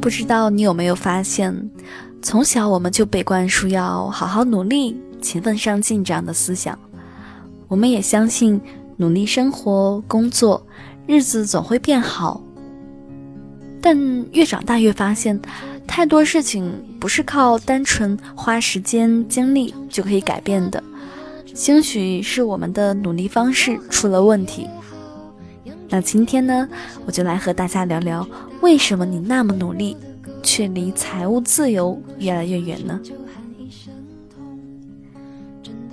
不知道你有没有发现，从小我们就被灌输要好好努力、勤奋上进这样的思想。我们也相信努力生活、工作，日子总会变好。但越长大越发现，太多事情不是靠单纯花时间精力就可以改变的。兴许是我们的努力方式出了问题。那今天呢，我就来和大家聊聊，为什么你那么努力，却离财务自由越来越远呢？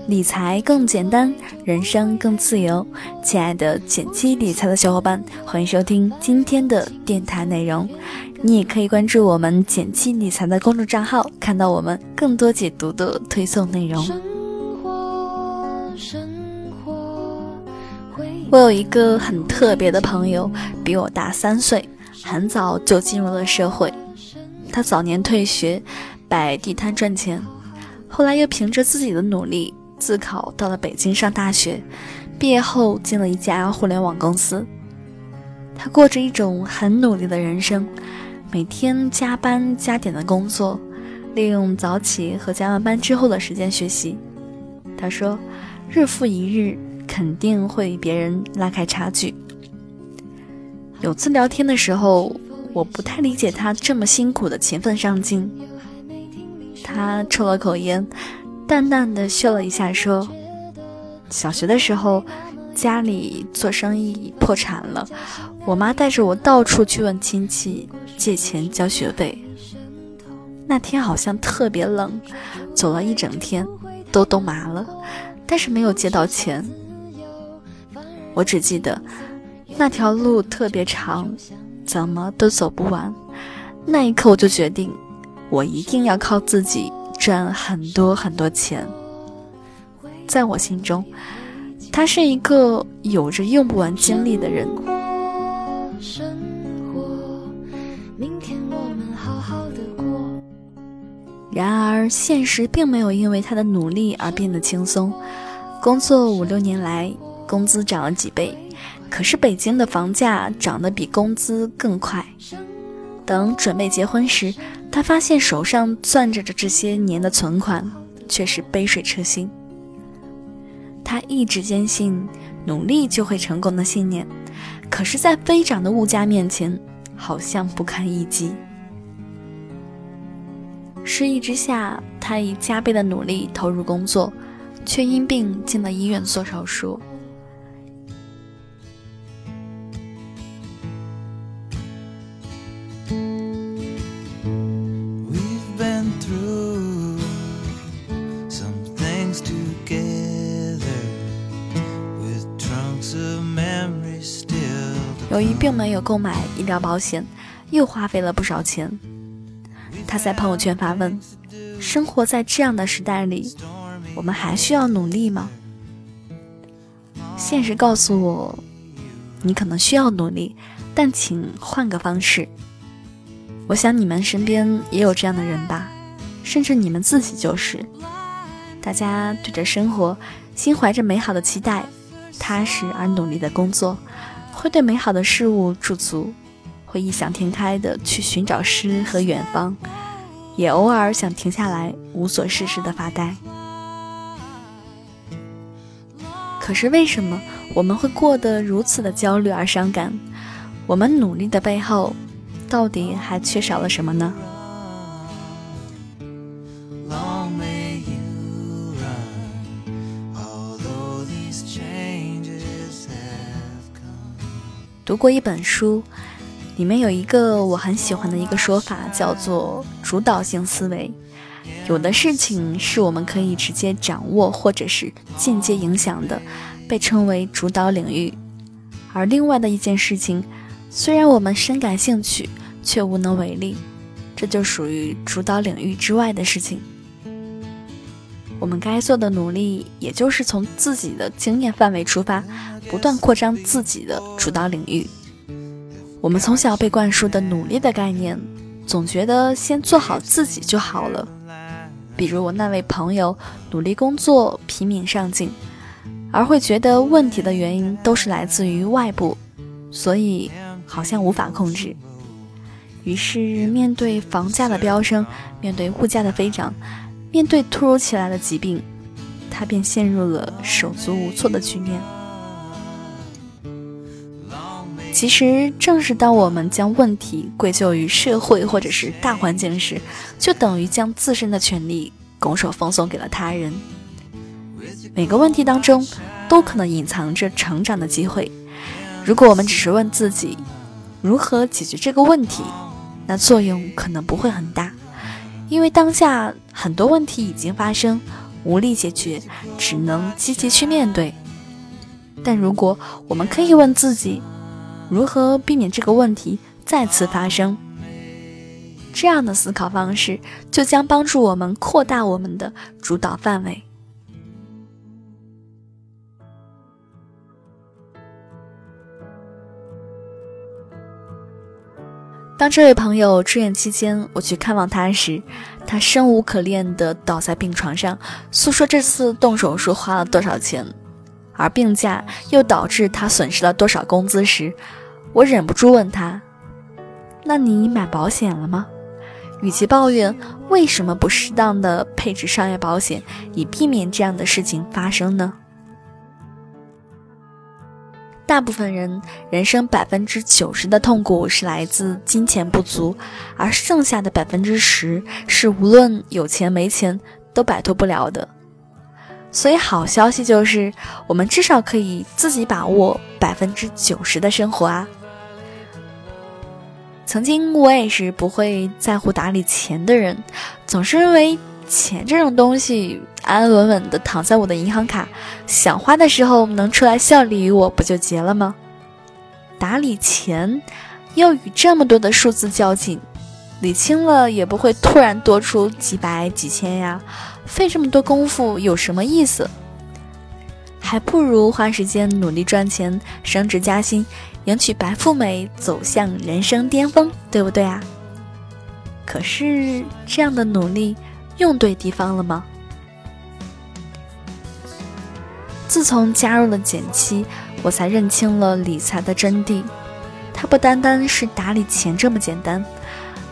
理财更简单，人生更自由。亲爱的简七理财的小伙伴，欢迎收听今天的电台内容。你也可以关注我们简七理财的公众账号，看到我们更多解读的推送内容。我有一个很特别的朋友，比我大三岁，很早就进入了社会。他早年退学，摆地摊赚钱，后来又凭着自己的努力自考到了北京上大学，毕业后进了一家互联网公司。他过着一种很努力的人生，每天加班加点的工作，利用早起和加完班之后的时间学习。他说：“日复一日。”肯定会与别人拉开差距。有次聊天的时候，我不太理解他这么辛苦的勤奋上进。他抽了口烟，淡淡的嗅了一下，说：“小学的时候，家里做生意破产了，我妈带着我到处去问亲戚借钱交学费。那天好像特别冷，走了一整天，都冻麻了，但是没有借到钱。”我只记得那条路特别长，怎么都走不完。那一刻，我就决定，我一定要靠自己赚很多很多钱。在我心中，他是一个有着用不完精力的人。然而，现实并没有因为他的努力而变得轻松。工作五六年来，工资涨了几倍，可是北京的房价涨得比工资更快。等准备结婚时，他发现手上攥着的这些年的存款却是杯水车薪。他一直坚信努力就会成功的信念，可是，在飞涨的物价面前，好像不堪一击。失意之下，他以加倍的努力投入工作，却因病进了医院做手术。由于并没有购买医疗保险，又花费了不少钱。他在朋友圈发问：“生活在这样的时代里，我们还需要努力吗？”现实告诉我，你可能需要努力，但请换个方式。我想你们身边也有这样的人吧，甚至你们自己就是。大家对着生活，心怀着美好的期待，踏实而努力的工作。会对美好的事物驻足，会异想天开的去寻找诗和远方，也偶尔想停下来无所事事的发呆。可是为什么我们会过得如此的焦虑而伤感？我们努力的背后，到底还缺少了什么呢？读过一本书，里面有一个我很喜欢的一个说法，叫做主导性思维。有的事情是我们可以直接掌握或者是间接影响的，被称为主导领域；而另外的一件事情，虽然我们深感兴趣，却无能为力，这就属于主导领域之外的事情。我们该做的努力，也就是从自己的经验范围出发，不断扩张自己的主导领域。我们从小被灌输的努力的概念，总觉得先做好自己就好了。比如我那位朋友，努力工作，拼命上进，而会觉得问题的原因都是来自于外部，所以好像无法控制。于是面对房价的飙升，面对物价的飞涨，面对突如其来的疾病，他便陷入了手足无措的局面。其实，正是当我们将问题归咎于社会或者是大环境时，就等于将自身的权利拱手奉送给了他人。每个问题当中，都可能隐藏着成长的机会。如果我们只是问自己如何解决这个问题，那作用可能不会很大，因为当下很多问题已经发生，无力解决，只能积极去面对。但如果我们可以问自己，如何避免这个问题再次发生？这样的思考方式就将帮助我们扩大我们的主导范围。当这位朋友住院期间，我去看望他时，他生无可恋地倒在病床上，诉说这次动手术花了多少钱。而病假又导致他损失了多少工资时，我忍不住问他：“那你买保险了吗？”与其抱怨为什么不适当的配置商业保险，以避免这样的事情发生呢？大部分人人生百分之九十的痛苦是来自金钱不足，而剩下的百分之十是无论有钱没钱都摆脱不了的。所以，好消息就是，我们至少可以自己把握百分之九十的生活啊。曾经我也是不会在乎打理钱的人，总是认为钱这种东西安安稳稳的躺在我的银行卡，想花的时候能出来效力于我，不就结了吗？打理钱要与这么多的数字较劲，理清了也不会突然多出几百几千呀。费这么多功夫有什么意思？还不如花时间努力赚钱、升职加薪、迎娶白富美、走向人生巅峰，对不对啊？可是这样的努力用对地方了吗？自从加入了减七，我才认清了理财的真谛。它不单单是打理钱这么简单，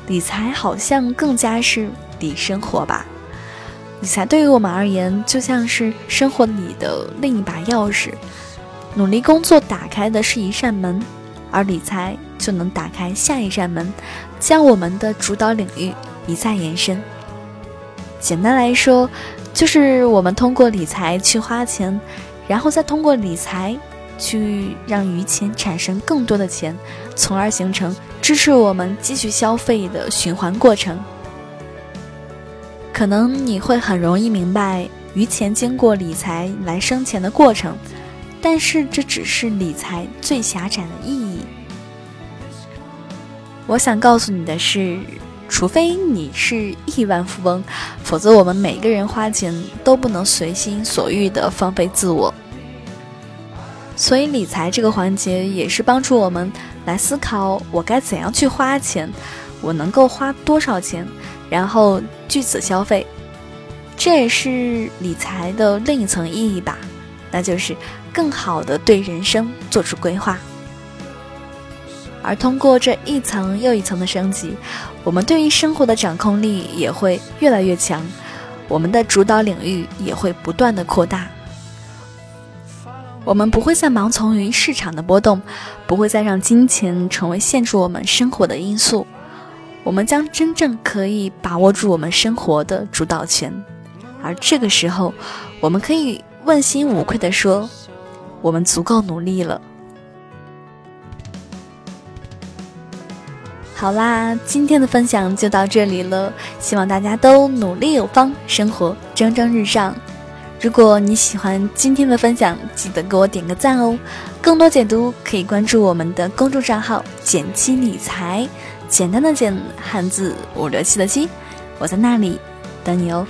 理财好像更加是理生活吧。理财对于我们而言，就像是生活里的另一把钥匙。努力工作打开的是一扇门，而理财就能打开下一扇门，将我们的主导领域一再延伸。简单来说，就是我们通过理财去花钱，然后再通过理财去让余钱产生更多的钱，从而形成支持我们继续消费的循环过程。可能你会很容易明白余钱经过理财来生钱的过程，但是这只是理财最狭窄的意义。我想告诉你的是，除非你是亿万富翁，否则我们每个人花钱都不能随心所欲地放飞自我。所以理财这个环节也是帮助我们来思考我该怎样去花钱，我能够花多少钱。然后据此消费，这也是理财的另一层意义吧，那就是更好的对人生做出规划。而通过这一层又一层的升级，我们对于生活的掌控力也会越来越强，我们的主导领域也会不断的扩大。我们不会再盲从于市场的波动，不会再让金钱成为限制我们生活的因素。我们将真正可以把握住我们生活的主导权，而这个时候，我们可以问心无愧地说：“我们足够努力了。”好啦，今天的分享就到这里了，希望大家都努力有方，生活蒸蒸日上。如果你喜欢今天的分享，记得给我点个赞哦！更多解读可以关注我们的公众账号“简七理财”。简单的简，汉字五六七的七，我在那里等你哦。